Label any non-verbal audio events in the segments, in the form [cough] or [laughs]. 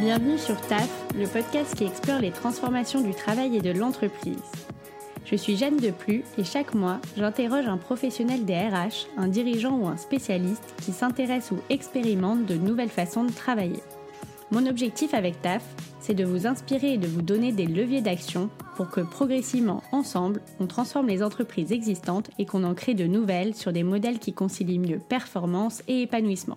Bienvenue sur TAF, le podcast qui explore les transformations du travail et de l'entreprise. Je suis Jeanne Deplu et chaque mois, j'interroge un professionnel des RH, un dirigeant ou un spécialiste qui s'intéresse ou expérimente de nouvelles façons de travailler. Mon objectif avec TAF, c'est de vous inspirer et de vous donner des leviers d'action pour que progressivement, ensemble, on transforme les entreprises existantes et qu'on en crée de nouvelles sur des modèles qui concilient mieux performance et épanouissement.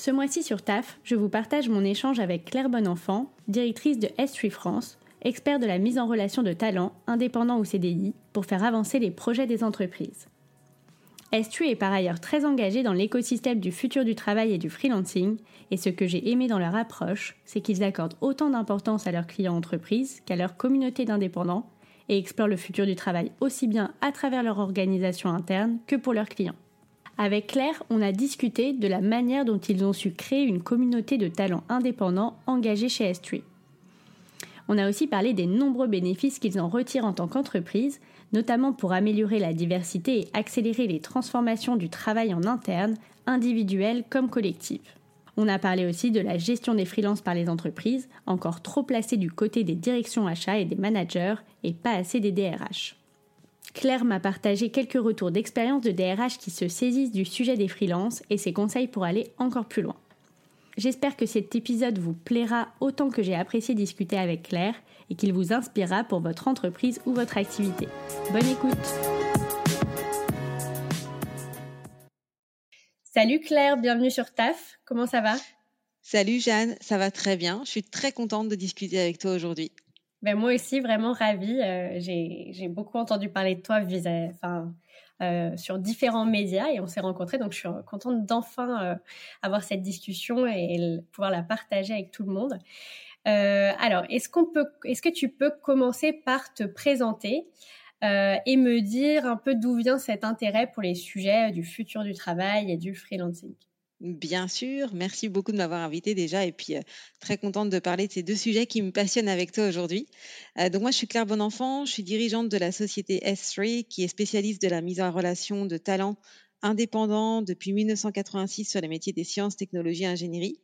Ce mois-ci sur TAF, je vous partage mon échange avec Claire Bonenfant, directrice de S3 France, expert de la mise en relation de talents, indépendants ou CDI, pour faire avancer les projets des entreprises. S3 est par ailleurs très engagé dans l'écosystème du futur du travail et du freelancing, et ce que j'ai aimé dans leur approche, c'est qu'ils accordent autant d'importance à leurs clients entreprises qu'à leur communauté d'indépendants, et explorent le futur du travail aussi bien à travers leur organisation interne que pour leurs clients. Avec Claire, on a discuté de la manière dont ils ont su créer une communauté de talents indépendants engagés chez S3. On a aussi parlé des nombreux bénéfices qu'ils en retirent en tant qu'entreprise, notamment pour améliorer la diversité et accélérer les transformations du travail en interne, individuel comme collectif. On a parlé aussi de la gestion des freelances par les entreprises, encore trop placée du côté des directions achats et des managers et pas assez des DRH. Claire m'a partagé quelques retours d'expérience de DRH qui se saisissent du sujet des freelances et ses conseils pour aller encore plus loin. J'espère que cet épisode vous plaira autant que j'ai apprécié discuter avec Claire et qu'il vous inspirera pour votre entreprise ou votre activité. Bonne écoute Salut Claire, bienvenue sur TAF, comment ça va? Salut Jeanne, ça va très bien, je suis très contente de discuter avec toi aujourd'hui. Ben moi aussi, vraiment ravie. Euh, j'ai beaucoup entendu parler de toi enfin, euh, sur différents médias et on s'est rencontrés. Donc, je suis contente d'enfin euh, avoir cette discussion et, pouvoir la partager avec tout le monde. alors, est-ce qu'on peut, est-ce que tu peux commencer par te présenter et me dire un peu d'où vient cet intérêt pour les sujets du futur du travail et du freelancing? Bien sûr, merci beaucoup de m'avoir invité déjà et puis euh, très contente de parler de ces deux sujets qui me passionnent avec toi aujourd'hui. Euh, donc moi je suis Claire Bonenfant, je suis dirigeante de la société S3 qui est spécialiste de la mise en relation de talents indépendants depuis 1986 sur les métiers des sciences, technologies et ingénierie.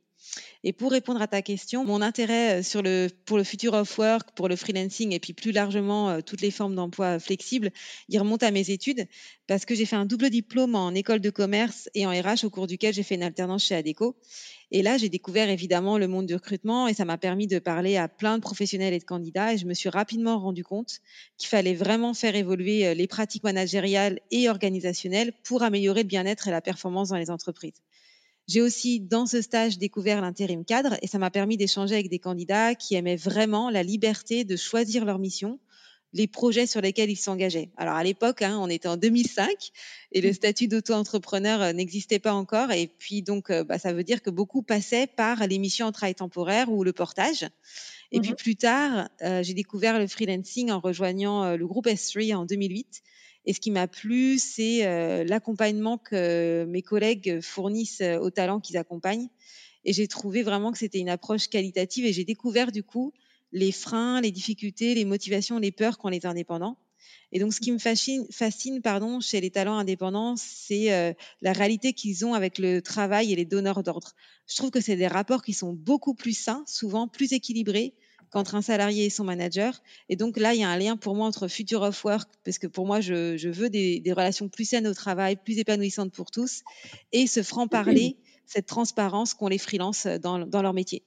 Et pour répondre à ta question, mon intérêt euh, pour le futur of work, pour le freelancing et puis plus largement euh, toutes les formes d'emploi flexibles, il remonte à mes études parce que j'ai fait un double diplôme en école de commerce et en RH au cours duquel j'ai fait une alternance chez ADECO. Et là, j'ai découvert évidemment le monde du recrutement et ça m'a permis de parler à plein de professionnels et de candidats et je me suis rapidement rendu compte qu'il fallait vraiment faire évoluer euh, les pratiques managériales et organisationnelles pour améliorer le bien-être et la performance dans les entreprises. J'ai aussi, dans ce stage, découvert l'intérim cadre et ça m'a permis d'échanger avec des candidats qui aimaient vraiment la liberté de choisir leur mission, les projets sur lesquels ils s'engageaient. Alors à l'époque, hein, on était en 2005 et le mmh. statut d'auto-entrepreneur euh, n'existait pas encore. Et puis donc, euh, bah, ça veut dire que beaucoup passaient par les missions en travail temporaire ou le portage. Et puis mmh plus tard, euh, j'ai découvert le freelancing en rejoignant le groupe S3 en 2008 et ce qui m'a plu, c'est euh, l'accompagnement que mes collègues fournissent euh, aux talents qu'ils accompagnent. Et j'ai trouvé vraiment que c'était une approche qualitative et j'ai découvert du coup les freins, les difficultés, les motivations, les peurs qu'ont les indépendants. Et donc, ce qui me fascine, pardon, chez les talents indépendants, c'est euh, la réalité qu'ils ont avec le travail et les donneurs d'ordre. Je trouve que c'est des rapports qui sont beaucoup plus sains, souvent plus équilibrés, qu'entre un salarié et son manager. Et donc là, il y a un lien pour moi entre future of work, parce que pour moi, je, veux des, relations plus saines au travail, plus épanouissantes pour tous, et ce franc-parler, [clears throat] cette transparence qu'ont les freelances dans, leur métier.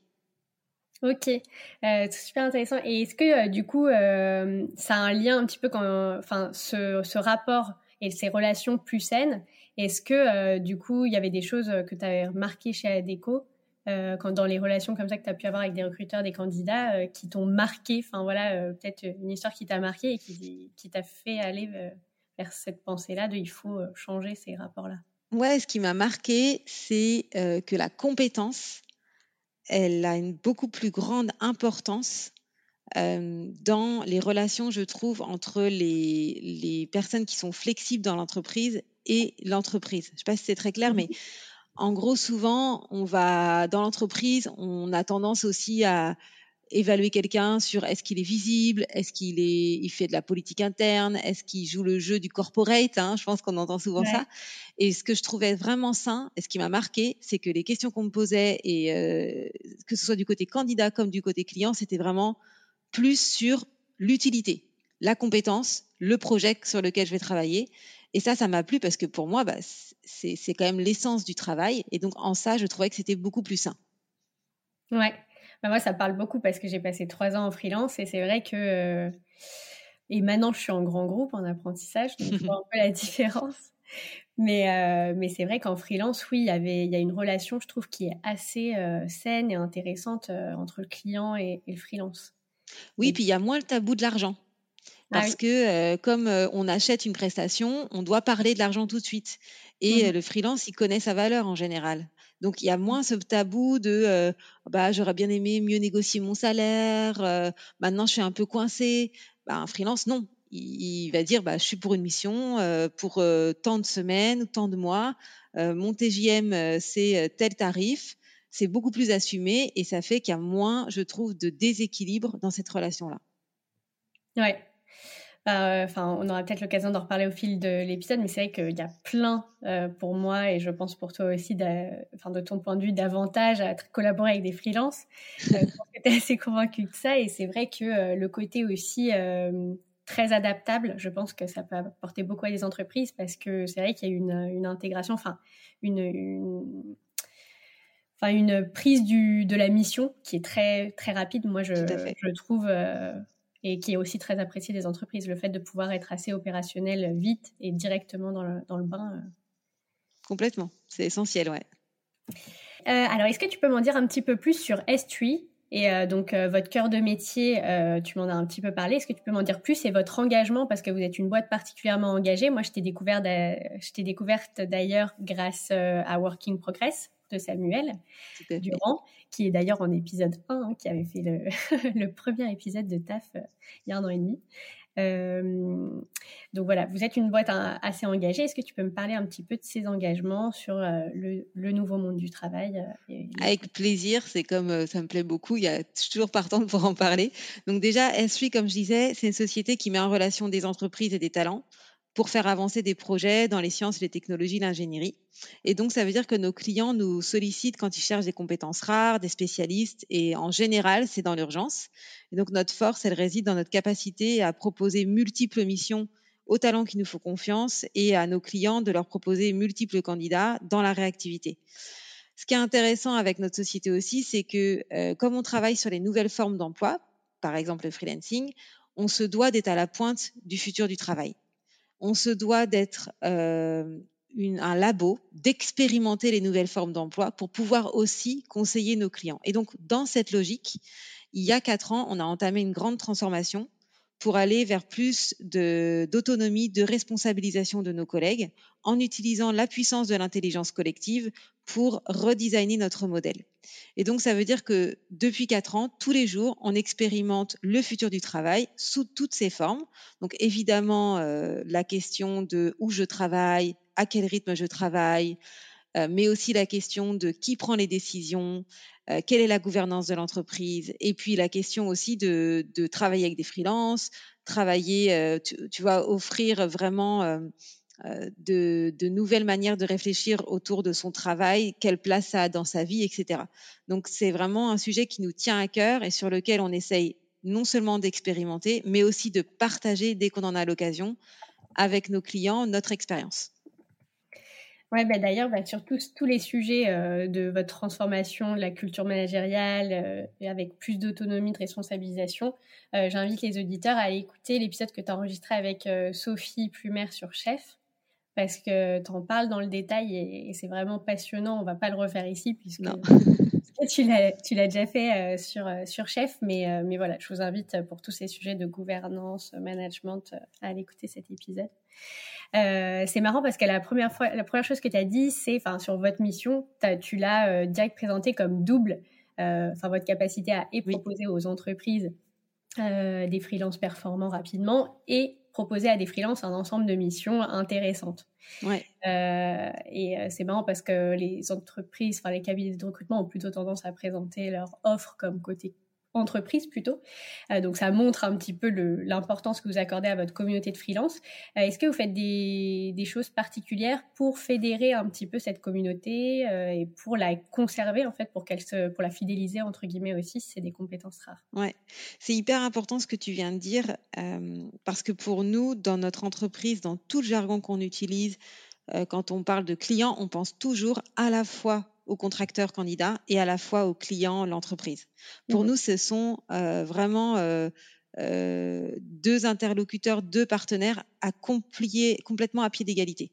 Ok, euh, super intéressant. Et est-ce que euh, du coup, euh, ça a un lien un petit peu quand, enfin, ce, ce rapport et ces relations plus saines, est-ce que du coup, il y avait des choses que tu avais remarquées chez Adeco? Euh, quand dans les relations comme ça que tu as pu avoir avec des recruteurs, des candidats euh, qui t'ont marqué, enfin voilà, euh, peut-être une histoire qui t'a marqué et qui, qui t'a fait aller vers cette pensée-là de il faut changer ces rapports-là? Ouais, ce qui m'a marqué, c'est que la compétence, elle a une beaucoup plus grande importance dans les relations, je trouve, entre les, les personnes qui sont flexibles dans l'entreprise et l'entreprise. Je ne sais pas si c'est très clair, mais en gros, souvent, on va dans l'entreprise, on a tendance aussi à évaluer quelqu'un sur est-ce qu'il est visible, est-ce qu'il est, il fait de la politique interne, est-ce qu'il joue le jeu du corporate. Hein, je pense qu'on entend souvent ça. Et ce que je trouvais vraiment sain et ce qui m'a marqué, c'est que les questions qu'on me posait et euh, que ce soit du côté candidat comme du côté client, c'était vraiment plus sur l'utilité, la compétence, le projet sur lequel je vais travailler. Et ça, ça m'a plu parce que pour moi, bah, c'est quand même l'essence du travail. Et donc, en ça, je trouvais que c'était beaucoup plus sain. Ouais, bah, moi, ça parle beaucoup parce que j'ai passé trois ans en freelance et c'est vrai que. Euh, et maintenant, je suis en grand groupe en apprentissage, donc je vois un peu la [laughs] différence. Mais, euh, mais c'est vrai qu'en freelance, oui, il y, avait, il y a une relation, je trouve, qui est assez euh, saine et intéressante entre le client et, le freelance. Oui, puis il y a moins le tabou de l'argent. Ah parce que comme on achète une prestation, on doit parler de l'argent tout de suite. Et mmh le freelance, il connaît sa valeur en général. Donc il y a moins ce tabou de bah j'aurais bien aimé mieux négocier mon salaire, maintenant je suis un peu coincé. Bah, un freelance non, il, va dire bah je suis pour une mission pour tant de semaines ou tant de mois, mon TJM c'est tel tarif, c'est beaucoup plus assumé et ça fait qu'il y a moins je trouve de déséquilibre dans cette relation là. Ouais, enfin, on aura peut-être l'occasion d'en reparler au fil de l'épisode, mais c'est vrai qu'il y a plein euh, pour moi et je pense pour toi aussi, enfin, de ton point de vue, d'avantages à collaborer avec des freelances. Euh, je pense que tu es [laughs] assez convaincu de ça et c'est vrai que euh, le côté aussi très adaptable, je pense que ça peut apporter beaucoup à des entreprises parce que c'est vrai qu'il y a une, une intégration, enfin, une, enfin une prise du, de la mission qui est très très rapide. Moi, je, je trouve et qui est aussi très apprécié des entreprises, le fait de pouvoir être assez opérationnel vite et directement dans le, dans le bain. Euh. Complètement, c'est essentiel, ouais. Euh, alors, est-ce que tu peux m'en dire un petit peu plus sur S3 et euh, donc votre cœur de métier, tu m'en as un petit peu parlé. Est-ce que tu peux m'en dire plus et votre engagement? Parce que vous êtes une boîte particulièrement engagée. Moi, je t'ai découverte, découverte d'ailleurs grâce à Working Progress de Samuel Durand, qui est d'ailleurs en épisode 1, hein, qui avait fait [laughs] le, premier épisode de TAF euh, il y a un an et demi. Euh, donc voilà, vous êtes une boîte hein, assez engagée. Est-ce que tu peux me parler un petit peu de ces engagements sur euh, le, nouveau monde du travail Avec plaisir, c'est comme ça me plaît beaucoup. Il y a, toujours partante pour en parler. Donc déjà, S3, comme je disais, c'est une société qui met en relation des entreprises et des talents pour faire avancer des projets dans les sciences, les technologies, l'ingénierie. Et donc, ça veut dire que nos clients nous sollicitent quand ils cherchent des compétences rares, des spécialistes, et en général, c'est dans l'urgence. Et donc, notre force, elle réside dans notre capacité à proposer multiples missions aux talents qui nous font confiance et à nos clients de leur proposer multiples candidats dans la réactivité. Ce qui est intéressant avec notre société aussi, c'est que euh, comme on travaille sur les nouvelles formes d'emploi, par exemple le freelancing, on se doit d'être à la pointe du futur du travail on se doit d'être euh, un labo, d'expérimenter les nouvelles formes d'emploi pour pouvoir aussi conseiller nos clients. Et donc, dans cette logique, il y a quatre ans, on a entamé une grande transformation pour aller vers plus d'autonomie, de, responsabilisation de nos collègues en utilisant la puissance de l'intelligence collective pour redesigner notre modèle. Et donc, ça veut dire que depuis quatre ans, tous les jours, on expérimente le futur du travail sous toutes ses formes. Donc, évidemment, euh, la question de où je travaille, à quel rythme je travaille, euh, mais aussi la question de qui prend les décisions, euh, quelle est la gouvernance de l'entreprise, et puis la question aussi de, travailler avec des freelances, travailler, euh, tu, vois, offrir vraiment de, nouvelles manières de réfléchir autour de son travail, quelle place ça a dans sa vie, etc. Donc c'est vraiment un sujet qui nous tient à cœur et sur lequel on essaye non seulement d'expérimenter, mais aussi de partager dès qu'on en a l'occasion avec nos clients notre expérience. Ouais, bah d'ailleurs, bah, sur tous, tous les sujets euh, de votre transformation, de la culture managériale, euh, avec plus d'autonomie, de responsabilisation, euh, j'invite les auditeurs à écouter l'épisode que tu as enregistré avec Sophie Plumer sur Chef, parce que tu en parles dans le détail et, c'est vraiment passionnant. On va pas le refaire ici, puisque [laughs] tu l'as déjà fait sur, sur Chef, mais, mais voilà, je vous invite pour tous ces sujets de gouvernance, management, à aller écouter cet épisode. Euh, c'est marrant parce que la première fois, la première chose que tu as dit, c'est, sur votre mission, tu l'as euh, direct présenté comme double, euh, enfin, votre capacité à et proposer aux entreprises des freelances performants rapidement et proposer à des freelances un ensemble de missions intéressantes. Ouais. et c'est marrant parce que les entreprises, enfin les cabinets de recrutement ont plutôt tendance à présenter leur offre comme côté entreprise plutôt. Euh, donc ça montre un petit peu l'importance que vous accordez à votre communauté de freelance. Euh, est-ce que vous faites des, choses particulières pour fédérer un petit peu cette communauté euh, et pour la conserver en fait, pour qu'elle se, pour la fidéliser entre guillemets aussi, si c'est des compétences rares? Ouais, c'est hyper important ce que tu viens de dire parce que pour nous, dans notre entreprise, dans tout le jargon qu'on utilise, quand on parle de clients, on pense toujours à la fois au contracteur candidat et à la fois au client, l'entreprise. Pour mmh nous, ce sont euh, vraiment euh, euh, deux interlocuteurs, deux partenaires à complètement à pied d'égalité.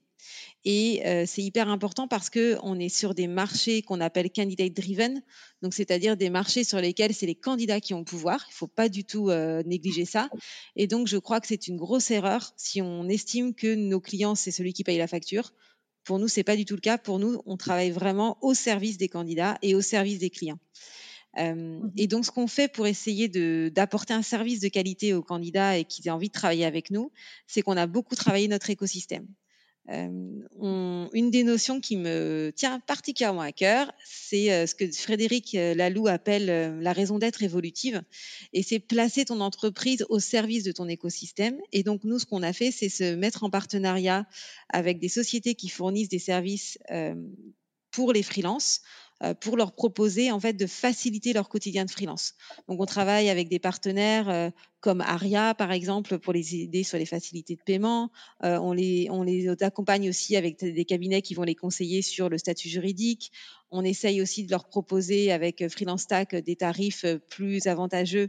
Et c'est hyper important parce que on est sur des marchés qu'on appelle candidate driven, donc c'est-à-dire des marchés sur lesquels c'est les candidats qui ont le pouvoir. Il ne faut pas du tout négliger ça. Et donc je crois que c'est une grosse erreur si on estime que nos clients c'est celui qui paye la facture. Pour nous, c'est pas du tout le cas. Pour nous, on travaille vraiment au service des candidats et au service des clients. Euh, mmh et donc, ce qu'on fait pour essayer d'apporter un service de qualité aux candidats et qu'ils aient envie de travailler avec nous, c'est qu'on a beaucoup travaillé notre écosystème. Euh, une des notions qui me tient particulièrement à cœur, c'est euh, ce que Frédéric euh, Laloux appelle la raison d'être évolutive, et c'est placer ton entreprise au service de ton écosystème. Et donc nous, ce qu'on a fait, c'est se mettre en partenariat avec des sociétés qui fournissent des services pour les freelances pour leur proposer en fait de faciliter leur quotidien de freelance. Donc on travaille avec des partenaires euh, comme Aria par exemple pour les aider sur les facilités de paiement. Euh, on les on les accompagne aussi avec des cabinets qui vont les conseiller sur le statut juridique. On essaye aussi de leur proposer avec Freelance Stack des tarifs plus avantageux,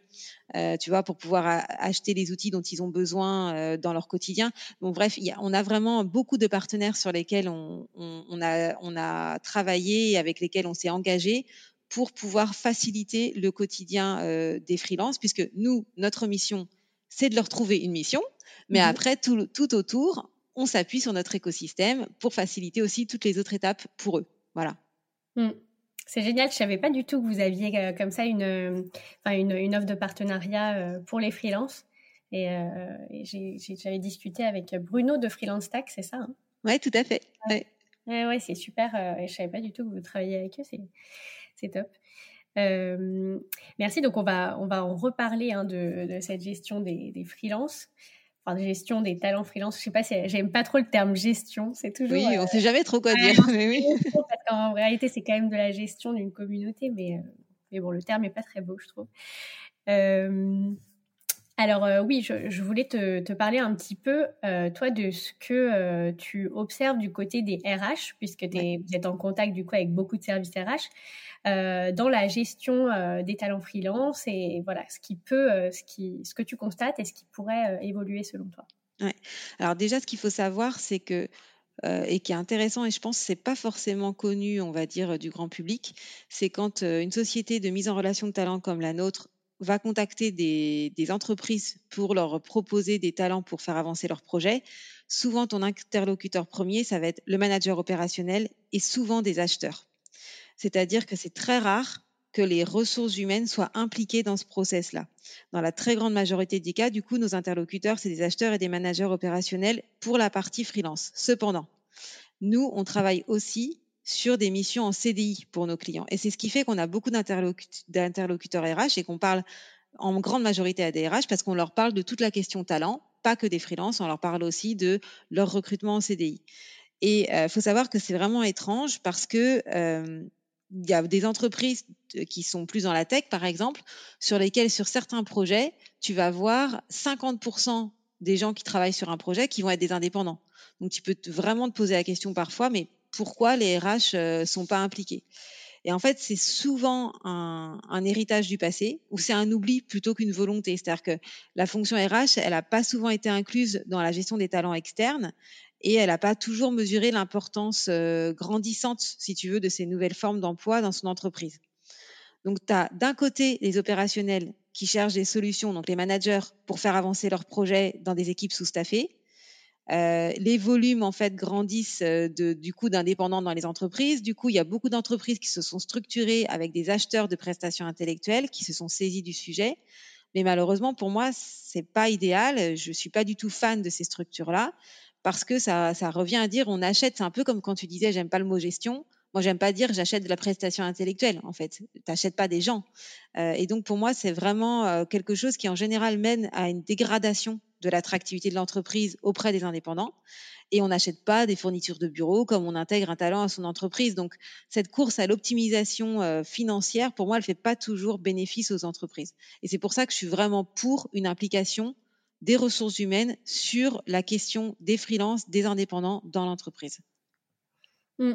tu vois, pour pouvoir acheter les outils dont ils ont besoin dans leur quotidien. Donc bref, on a vraiment beaucoup de partenaires sur lesquels on, on, a, on a travaillé et avec lesquels on s'est engagé pour pouvoir faciliter le quotidien des freelances, puisque nous, notre mission, c'est de leur trouver une mission, mais mmh après, tout, tout autour, on s'appuie sur notre écosystème pour faciliter aussi toutes les autres étapes pour eux. Voilà. Mm. C'est génial, je savais pas du tout que vous aviez euh, comme ça une, euh, une, une, offre de partenariat euh, pour les freelances. Et, j'avais discuté avec Bruno de Freelance Stack, c'est ça hein? Oui, tout à fait. Ouais, ouais, c'est super. et je savais pas du tout que vous travailliez avec eux, c'est top. merci. Donc on va on va en reparler hein, de, de, cette gestion des, des freelances enfin, gestion des talents freelance. Je sais pas si j'aime pas trop le terme gestion. C'est toujours. Oui, on ne sait jamais trop quoi dire. [laughs] Mais oui. Parce qu'en réalité, c'est quand même de la gestion d'une communauté, mais, euh, mais bon, le terme est pas très beau, je trouve. Euh, alors euh, oui, je, voulais te, parler un petit peu, toi, de ce que tu observes du côté des RH, puisque vous êtes en contact du coup avec beaucoup de services RH. Euh, dans la gestion euh, des talents freelance et voilà ce qui peut, euh, ce, qui, ce que tu constates et ce qui pourrait évoluer selon toi. Ouais. Alors déjà, ce qu'il faut savoir, c'est que et qui est intéressant et je pense que c'est pas forcément connu, on va dire, du grand public, c'est quand une société de mise en relation de talents comme la nôtre va contacter des, entreprises pour leur proposer des talents pour faire avancer leur projet. Souvent, ton interlocuteur premier, ça va être le manager opérationnel et souvent des acheteurs. C'est-à-dire que c'est très rare que les ressources humaines soient impliquées dans ce process-là. Dans la très grande majorité des cas, du coup, nos interlocuteurs, c'est des acheteurs et des managers opérationnels pour la partie freelance. Cependant, nous, on travaille aussi sur des missions en CDI pour nos clients. Et c'est ce qui fait qu'on a beaucoup d'interlocuteurs RH et qu'on parle en grande majorité à des RH parce qu'on leur parle de toute la question talent, pas que des freelances, on leur parle aussi de leur recrutement en CDI. Et il euh, faut savoir que c'est vraiment étrange parce que euh, il y a des entreprises qui sont plus dans la tech, par exemple, sur lesquelles, sur certains projets, tu vas voir 50% des gens qui travaillent sur un projet qui vont être des indépendants. Donc, tu peux vraiment te poser la question parfois, mais pourquoi les RH euh, sont pas impliqués Et en fait, c'est souvent un, un, héritage du passé ou c'est un oubli plutôt qu'une volonté. C'est-à-dire que la fonction RH, elle n'a pas souvent été incluse dans la gestion des talents externes et elle n'a pas toujours mesuré l'importance euh, grandissante, si tu veux, de ces nouvelles formes d'emploi dans son entreprise. Donc, tu as d'un côté les opérationnels qui cherchent des solutions, donc les managers, pour faire avancer leurs projets dans des équipes sous-staffées. Euh, les volumes en fait grandissent euh, de, du coup d'indépendants dans les entreprises. Du coup, il y a beaucoup d'entreprises qui se sont structurées avec des acheteurs de prestations intellectuelles qui se sont saisis du sujet. Mais malheureusement, pour moi, c'est pas idéal. Je suis pas du tout fan de ces structures-là parce que ça, revient à dire on achète, c'est un peu comme quand tu disais j'aime pas le mot gestion. Moi, j'aime pas dire j'achète de la prestation intellectuelle. En fait, t'achètes pas des gens. Euh, et donc, pour moi, c'est vraiment euh, quelque chose qui, en général, mène à une dégradation de l'attractivité de l'entreprise auprès des indépendants. Et on n'achète pas des fournitures de bureau comme on intègre un talent à son entreprise. Donc, cette course à l'optimisation euh, financière, pour moi, elle fait pas toujours bénéfice aux entreprises. Et c'est pour ça que je suis vraiment pour une implication des ressources humaines sur la question des freelances, des indépendants dans l'entreprise. Mmh.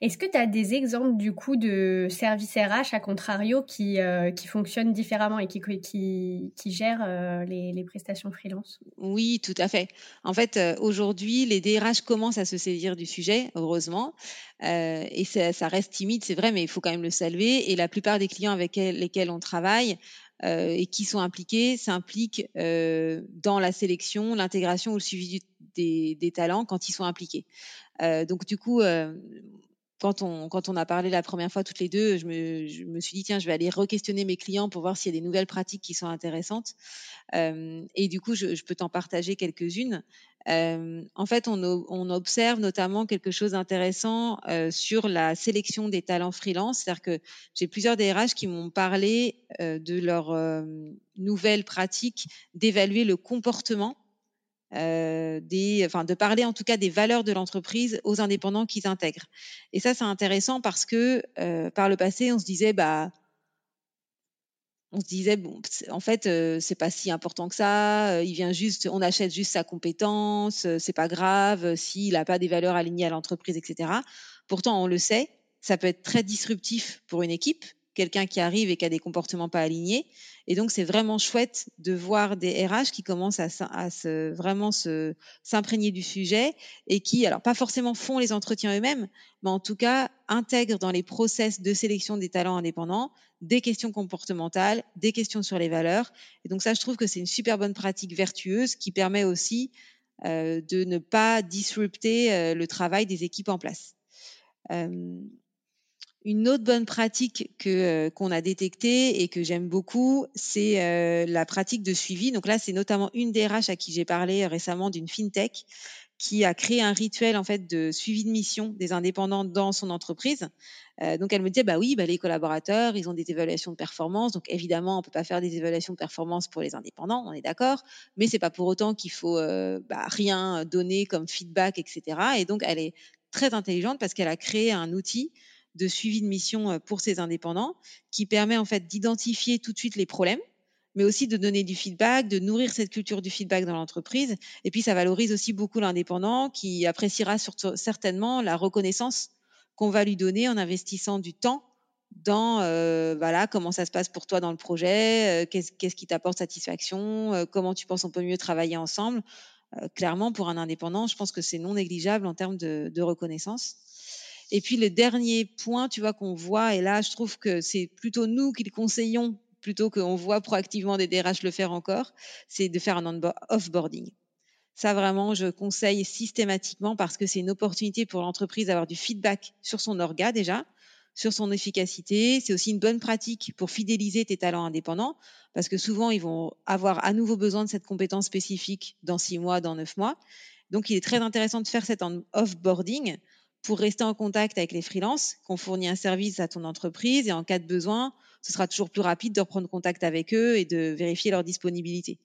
Est-ce que tu as des exemples du coup de services RH à contrario qui, euh, qui fonctionnent différemment et qui, qui, qui gèrent euh, les, prestations freelance? Oui, tout à fait. En fait, euh, aujourd'hui, les DRH commencent à se saisir du sujet, heureusement. et ça, ça, reste timide, c'est vrai, mais il faut quand même le saluer. Et la plupart des clients avec lesquels on travaille et qui sont impliqués s'impliquent dans la sélection, l'intégration ou le suivi des, talents quand ils sont impliqués. Euh, donc du coup, quand on, quand on a parlé la première fois toutes les deux, je me, suis dit, tiens, je vais aller re-questionner mes clients pour voir s'il y a des nouvelles pratiques qui sont intéressantes. Euh, et du coup, je, peux t'en partager quelques-unes. Euh, en fait, on, observe notamment quelque chose d'intéressant euh, sur la sélection des talents freelance. C'est-à-dire que j'ai plusieurs DRH qui m'ont parlé euh, de leur euh, nouvelle pratique d'évaluer le comportement euh, des, enfin, de parler en tout cas des valeurs de l'entreprise aux indépendants qu'ils intègrent. Et ça, c'est intéressant parce que euh, par le passé, on se disait, bah, on se disait bon, en fait, euh, c'est pas si important que ça. Euh, il vient juste, on achète juste sa compétence, euh, c'est pas grave s'il a pas des valeurs alignées à l'entreprise, etc. Pourtant, on le sait, ça peut être très disruptif pour une équipe quelqu'un qui arrive et qui a des comportements pas alignés. Et donc, c'est vraiment chouette de voir des RH qui commencent à, à se, vraiment se, s'imprégner du sujet et qui, alors pas forcément font les entretiens eux-mêmes, mais en tout cas intègrent dans les process de sélection des talents indépendants des questions comportementales, des questions sur les valeurs. Et donc ça, je trouve que c'est une super bonne pratique vertueuse qui permet aussi euh, de ne pas disrupter euh, le travail des équipes en place. Euh, une autre bonne pratique que euh, qu'on a détectée et que j'aime beaucoup, c'est euh, la pratique de suivi. Donc là, c'est notamment une DRH à qui j'ai parlé récemment d'une fintech qui a créé un rituel en fait de suivi de mission des indépendants dans son entreprise. Euh, donc elle me disait bah oui, bah, les collaborateurs, ils ont des évaluations de performance. Donc évidemment, on peut pas faire des évaluations de performance pour les indépendants, on est d'accord. Mais c'est pas pour autant qu'il faut euh, bah, rien donner comme feedback, etc. Et donc elle est très intelligente parce qu'elle a créé un outil de suivi de mission euh, pour ces indépendants qui permet en fait d'identifier tout de suite les problèmes mais aussi de donner du feedback, de nourrir cette culture du feedback dans l'entreprise. Et puis, ça valorise aussi beaucoup l'indépendant qui appréciera surtout, certainement la reconnaissance qu'on va lui donner en investissant du temps dans euh, voilà comment ça se passe pour toi dans le projet, euh, qu'est-ce, qui t'apporte satisfaction, comment tu penses on peut mieux travailler ensemble. Clairement, pour un indépendant, je pense que c'est non négligeable en termes de reconnaissance. Et puis le dernier point, tu vois, qu'on voit, et là, je trouve que c'est plutôt nous qui le conseillons plutôt qu'on voit proactivement des DRH le faire encore, c'est de faire un offboarding. Ça, vraiment, je conseille systématiquement parce que c'est une opportunité pour l'entreprise d'avoir du feedback sur son orga déjà, sur son efficacité. C'est aussi une bonne pratique pour fidéliser tes talents indépendants parce que souvent, ils vont avoir à nouveau besoin de cette compétence spécifique dans six mois, dans neuf mois. Donc, il est très intéressant de faire cet offboarding pour rester en contact avec les freelances, qu'on fournit un service à ton entreprise et en cas de besoin, ce sera toujours plus rapide de reprendre contact avec eux et de vérifier leur disponibilité.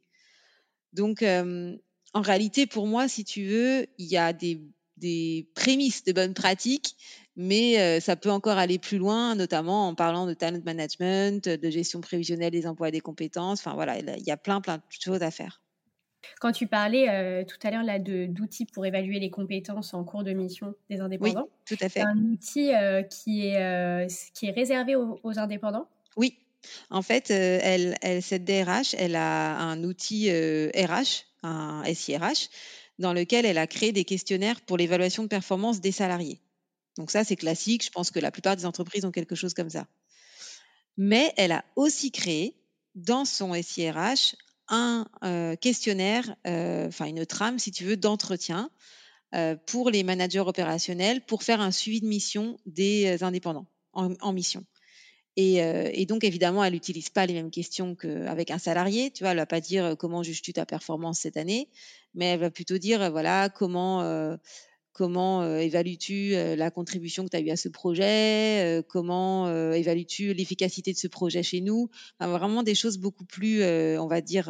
Donc, euh, en réalité, pour moi, si tu veux, il y a des, des prémices de bonnes pratiques, mais euh, ça peut encore aller plus loin, notamment en parlant de talent management, de gestion prévisionnelle des emplois et des compétences. Enfin voilà, il y a plein, plein de choses à faire. Quand tu parlais euh, tout à l'heure là d'outils pour évaluer les compétences en cours de mission des indépendants, oui, tout à fait. un outil euh, qui est euh, qui est réservé aux, indépendants? Oui, en fait, elle, elle, cette DRH, elle a un outil RH, un SIRH, dans lequel elle a créé des questionnaires pour l'évaluation de performance des salariés. Donc ça, c'est classique. Je pense que la plupart des entreprises ont quelque chose comme ça. Mais elle a aussi créé dans son SIRH un euh, questionnaire, euh, enfin une trame, si tu veux, d'entretien euh, pour les managers opérationnels pour faire un suivi de mission des indépendants en, mission. Et, donc, évidemment, elle n'utilise pas les mêmes questions qu'avec un salarié. Tu vois, elle va pas dire comment juges-tu ta performance cette année, mais elle va plutôt dire voilà comment comment évalues-tu la contribution que tu as eue à ce projet, comment évalues-tu l'efficacité de ce projet chez nous? vraiment des choses beaucoup plus, on va dire,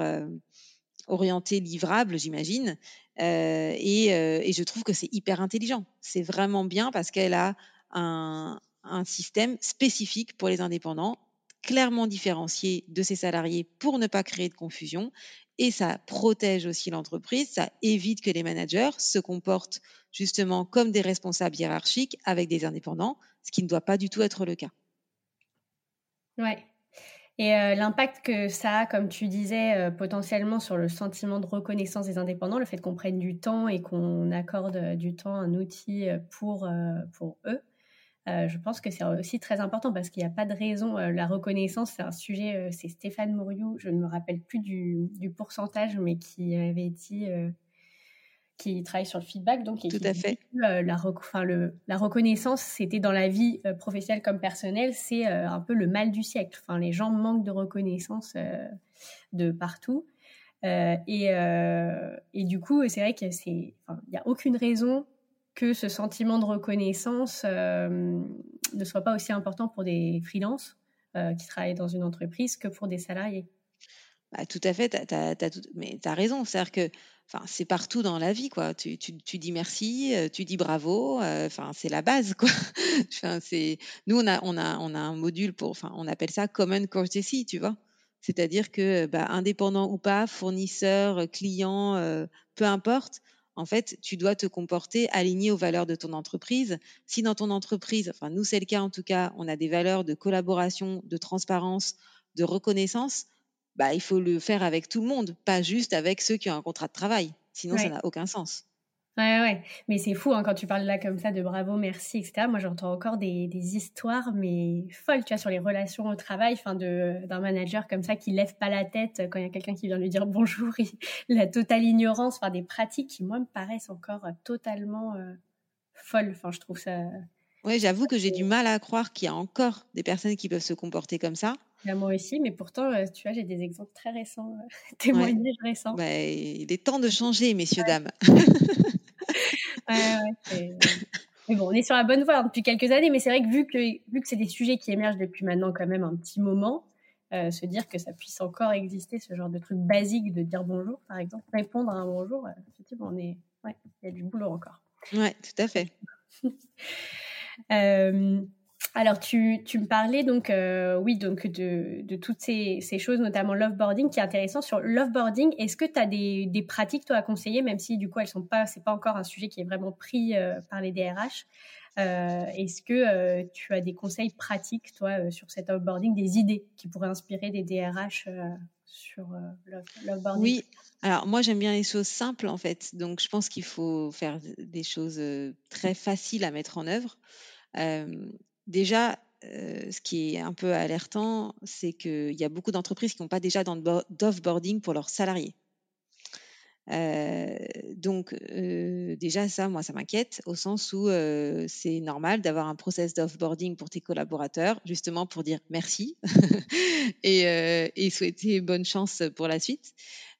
orientées livrables, j'imagine. Et, je trouve que c'est hyper intelligent. C'est vraiment bien parce qu'elle a un système spécifique pour les indépendants clairement différencié de ses salariés pour ne pas créer de confusion et ça protège aussi l'entreprise, ça évite que les managers se comportent justement comme des responsables hiérarchiques avec des indépendants, ce qui ne doit pas du tout être le cas. Ouais. Et euh, l'impact que ça a, comme tu disais, euh, potentiellement sur le sentiment de reconnaissance des indépendants, le fait qu'on prenne du temps et qu'on accorde euh, du temps, un outil pour, pour eux, euh, je pense que c'est aussi très important parce qu'il n'y a pas de raison. Euh, la reconnaissance, c'est un sujet, euh, c'est Stéphane Mouriou, je ne me rappelle plus du, pourcentage, mais qui avait dit, qui travaille sur le feedback. Donc, Tout à fait. la, le, la, reconnaissance, c'était dans la vie professionnelle comme personnelle, c'est un peu le mal du siècle. Enfin, les gens manquent de reconnaissance de partout. et, et, du coup, c'est vrai qu'il n'y a aucune raison que ce sentiment de reconnaissance euh, ne soit pas aussi important pour des freelances euh, qui travaillent dans une entreprise que pour des salariés. Bah, tout à fait, mais tu as raison. C'est-à-dire que c'est partout dans la vie. Quoi. Tu, dis merci, euh, tu dis bravo. C'est la base. Quoi. [laughs] nous, on a, on, a, on a un module pour, on appelle ça Common Courtesy, tu vois. C'est-à-dire que, bah, indépendant ou pas, fournisseur, client, peu importe, en fait, tu dois te comporter aligné aux valeurs de ton entreprise. Si dans ton entreprise, enfin nous c'est le cas en tout cas, on a des valeurs de collaboration, de transparence, de reconnaissance, bah, il faut le faire avec tout le monde, pas juste avec ceux qui ont un contrat de travail. Sinon, ça n'a aucun sens. Ouais, ouais. Mais c'est fou hein, quand tu parles là comme ça de bravo, merci, etc. Moi, j'entends encore des, des, histoires, mais folles, tu vois, sur les relations au travail, enfin, d'un manager comme ça qui lève pas la tête quand il y a quelqu'un qui vient lui dire bonjour, [laughs] la totale ignorance, enfin, des pratiques qui, moi, me paraissent encore totalement euh, folles. Enfin, je trouve ça. Oui, j'avoue que j'ai du mal à croire qu'il y a encore des personnes qui peuvent se comporter comme ça. Moi aussi, mais pourtant, euh, tu vois, j'ai des exemples très récents, euh, [laughs] témoignages récents. Bah, il est temps de changer, messieurs, dames. [laughs] mais bon, on est sur la bonne voie hein, depuis quelques années, mais c'est vrai que vu que, vu que c'est des sujets qui émergent depuis maintenant quand même un petit moment, euh, se dire que ça puisse encore exister, ce genre de truc basique de dire bonjour, par exemple, répondre à un bonjour, effectivement, on est, ouais, il y a du boulot encore. Ouais, tout à fait. [laughs] euh, alors, tu, tu, me parlais donc, euh, oui, donc de, de toutes ces, ces, choses, notamment l'offboarding, qui est intéressant. Sur l'offboarding, est-ce que tu as des, des, pratiques, toi, à conseiller, même si, du coup, elles sont pas, c'est pas encore un sujet qui est vraiment pris euh, par les DRH euh, Est-ce que tu as des conseils pratiques, toi, sur cet offboarding, des idées qui pourraient inspirer des DRH sur l'offboarding? Oui, alors moi, j'aime bien les choses simples, en fait. Donc, je pense qu'il faut faire des choses très faciles à mettre en œuvre. Déjà, euh, ce qui est un peu alertant, c'est qu'il y a beaucoup d'entreprises qui n'ont pas déjà d'offboarding pour leurs salariés. Euh, donc euh, déjà ça, moi, ça m'inquiète au sens où c'est normal d'avoir un process d'offboarding pour tes collaborateurs, justement pour dire merci [laughs] et, et, souhaiter bonne chance pour la suite.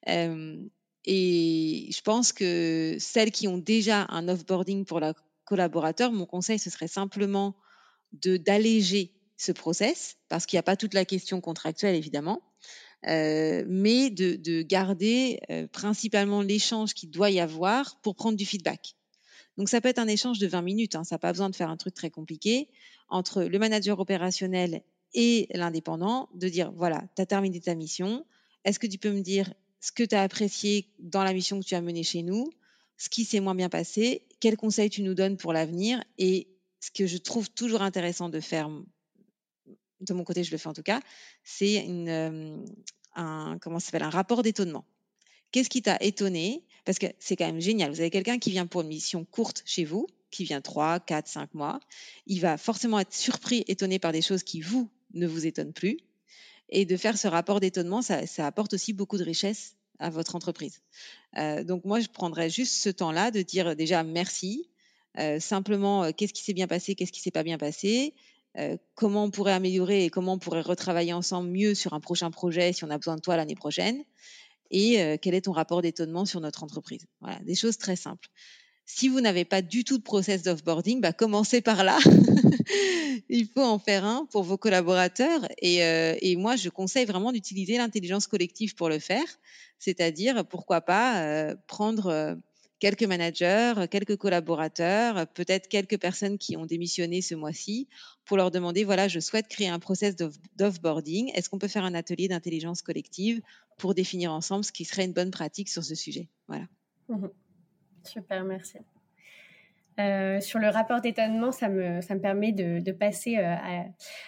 et je pense que celles qui ont déjà un offboarding pour leurs collaborateurs, mon conseil, ce serait simplement d'alléger ce process, parce qu'il n'y a pas toute la question contractuelle, évidemment, euh, mais de, de garder euh, principalement l'échange qu'il doit y avoir pour prendre du feedback. Donc ça peut être un échange de 20 minutes, hein, ça n'a pas besoin de faire un truc très compliqué, entre le manager opérationnel et l'indépendant, de dire, voilà, tu as terminé ta mission, est-ce que tu peux me dire ce que tu as apprécié dans la mission que tu as menée chez nous, ce qui s'est moins bien passé, quels conseils tu nous donnes pour l'avenir? Et ce que je trouve toujours intéressant de faire, de mon côté, je le fais en tout cas, c'est un, comment s'appelle, un rapport d'étonnement. Qu'est-ce qui t'a étonné? Parce que c'est quand même génial. Vous avez quelqu'un qui vient pour une mission courte chez vous, qui vient 3, 4, 5 mois. Il va forcément être surpris, étonné par des choses qui, vous, ne vous étonnent plus. Et de faire ce rapport d'étonnement, ça, apporte aussi beaucoup de richesse à votre entreprise. Euh, donc moi, je prendrais juste ce temps-là de dire déjà merci, simplement, euh, qu'est-ce qui s'est bien passé, qu'est-ce qui s'est pas bien passé, euh, comment on pourrait améliorer et comment on pourrait retravailler ensemble mieux sur un prochain projet si on a besoin de toi l'année prochaine, et quel est ton rapport d'étonnement sur notre entreprise. Voilà, des choses très simples. Si vous n'avez pas du tout de process d'offboarding, bah, commencez par là. [laughs] Il faut en faire un pour vos collaborateurs. Et, euh, et moi, je conseille vraiment d'utiliser l'intelligence collective pour le faire. C'est-à-dire, pourquoi pas euh, prendre euh, quelques managers, quelques collaborateurs, peut-être quelques personnes qui ont démissionné ce mois-ci, pour leur demander, voilà, je souhaite créer un process d'offboarding. Est-ce qu'on peut faire un atelier d'intelligence collective pour définir ensemble ce qui serait une bonne pratique sur ce sujet? Voilà. Mmh Super, merci. Euh, sur le rapport d'étonnement, ça me, permet de, passer euh, à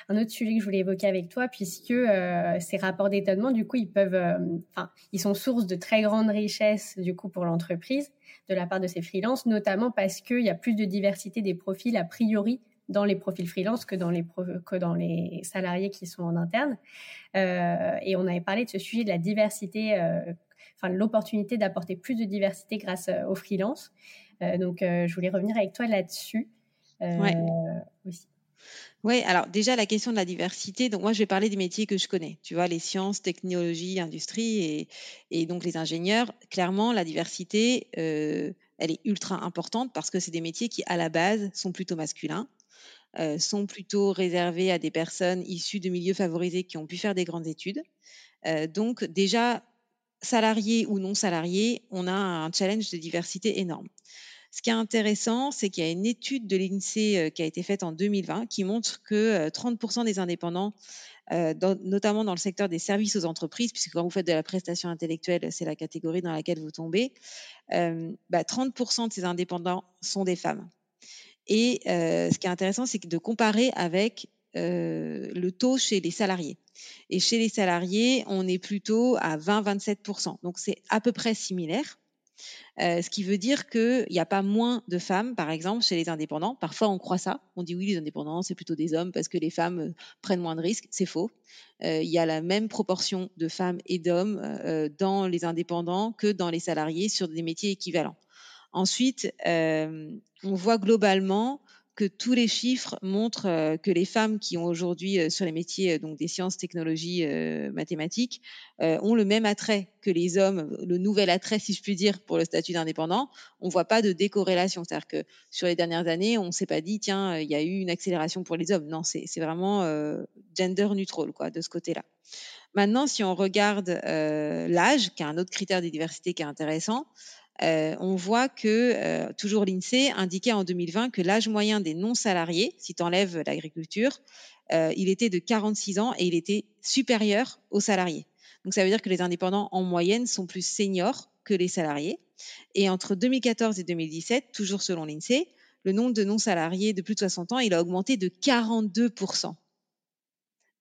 un autre sujet que je voulais évoquer avec toi, puisque euh, ces rapports d'étonnement, du coup, ils peuvent, enfin, ils sont source de très grandes richesses, du coup, pour l'entreprise, de la part de ces freelances, notamment parce qu'il y a plus de diversité des profils, a priori, dans les profils freelance que dans les, que dans les salariés qui sont en interne. et on avait parlé de ce sujet de la diversité enfin l'opportunité d'apporter plus de diversité grâce euh, aux freelance. Euh, donc, euh, je voulais revenir avec toi là-dessus ouais. aussi. Oui, alors déjà la question de la diversité, donc moi je vais parler des métiers que je connais, tu vois, les sciences, technologies, industrie et, et donc les ingénieurs. Clairement, la diversité, elle est ultra importante parce que c'est des métiers qui à la base sont plutôt masculins, sont plutôt réservés à des personnes issues de milieux favorisés qui ont pu faire des grandes études. donc déjà, salariés ou non salariés, on a un challenge de diversité énorme. Ce qui est intéressant, c'est qu'il y a une étude de l'INSEE euh, qui a été faite en 2020 qui montre que 30% euh, des indépendants, euh, notamment dans le secteur des services aux entreprises, puisque quand vous faites de la prestation intellectuelle, c'est la catégorie dans laquelle vous tombez, 30% bah, de ces indépendants sont des femmes. Et ce qui est intéressant, c'est de comparer avec le taux chez les salariés. Et chez les salariés, on est plutôt à 20-27%. Donc c'est à peu près similaire. Euh, ce qui veut dire qu'il n'y a pas moins de femmes, par exemple, chez les indépendants. Parfois, on croit ça. On dit oui, les indépendants, c'est plutôt des hommes parce que les femmes euh, prennent moins de risques. C'est faux. Euh, il y a la même proportion de femmes et d'hommes dans les indépendants que dans les salariés sur des métiers équivalents. Ensuite, on voit globalement que tous les chiffres montrent euh, que les femmes qui ont aujourd'hui euh, sur les métiers euh, donc des sciences, technologies, mathématiques ont le même attrait que les hommes, le nouvel attrait si je puis dire pour le statut d'indépendant. On voit pas de décorrélation, c'est-à-dire que sur les dernières années, on s'est pas dit tiens il y a eu une accélération pour les hommes. Non, c'est vraiment gender neutral quoi de ce côté-là. Maintenant, si on regarde l'âge, qui est un autre critère de diversité qui est intéressant, euh, on voit que, euh, toujours l'INSEE indiquait en 2020 que l'âge moyen des non-salariés, si tu enlèves l'agriculture, euh, il était de 46 ans et il était supérieur aux salariés. Donc ça veut dire que les indépendants en moyenne sont plus seniors que les salariés. Et entre 2014 et 2017, toujours selon l'INSEE, le nombre de non-salariés de plus de 60 ans, il a augmenté de 42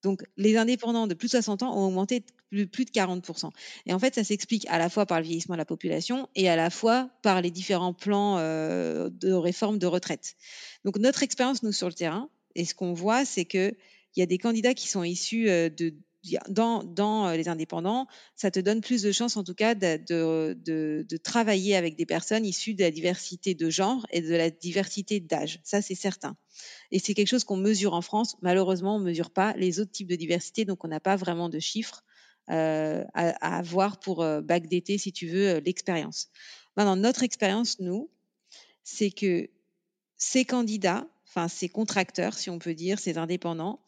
donc, les indépendants de plus de 60 ans ont augmenté de plus de 40%. Et en fait, ça s'explique à la fois par le vieillissement de la population et à la fois par les différents plans euh, de réforme de retraite. Donc, notre expérience, nous, sur le terrain, et ce qu'on voit, c'est qu'il y a des candidats qui sont issus euh, de dans, euh, les indépendants, ça te donne plus de chances en tout cas de, travailler avec des personnes issues de la diversité de genre et de la diversité d'âge. Ça, c'est certain. Et c'est quelque chose qu'on mesure en France. Malheureusement, on ne mesure pas les autres types de diversité, donc on n'a pas vraiment de chiffres euh, à, avoir pour euh, backdater, si tu veux, euh, l'expérience. Maintenant, notre expérience, nous, c'est que ces candidats, enfin ces contracteurs, si on peut dire, ces indépendants,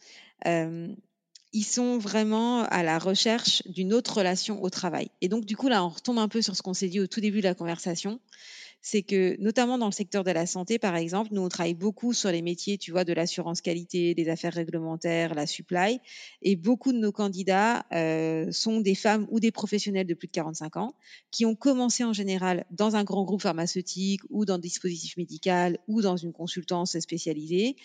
ils sont vraiment à la recherche d'une autre relation au travail. Et donc, du coup, là, on retombe un peu sur ce qu'on s'est dit au tout début de la conversation. C'est que, notamment dans le secteur de la santé, par exemple, nous, on travaille beaucoup sur les métiers, tu vois, de l'assurance qualité, des affaires réglementaires, la supply. Et beaucoup de nos candidats euh, sont des femmes ou des professionnels de plus de 45 ans qui ont commencé en général dans un grand groupe pharmaceutique ou dans le dispositif médical ou dans une consultance spécialisée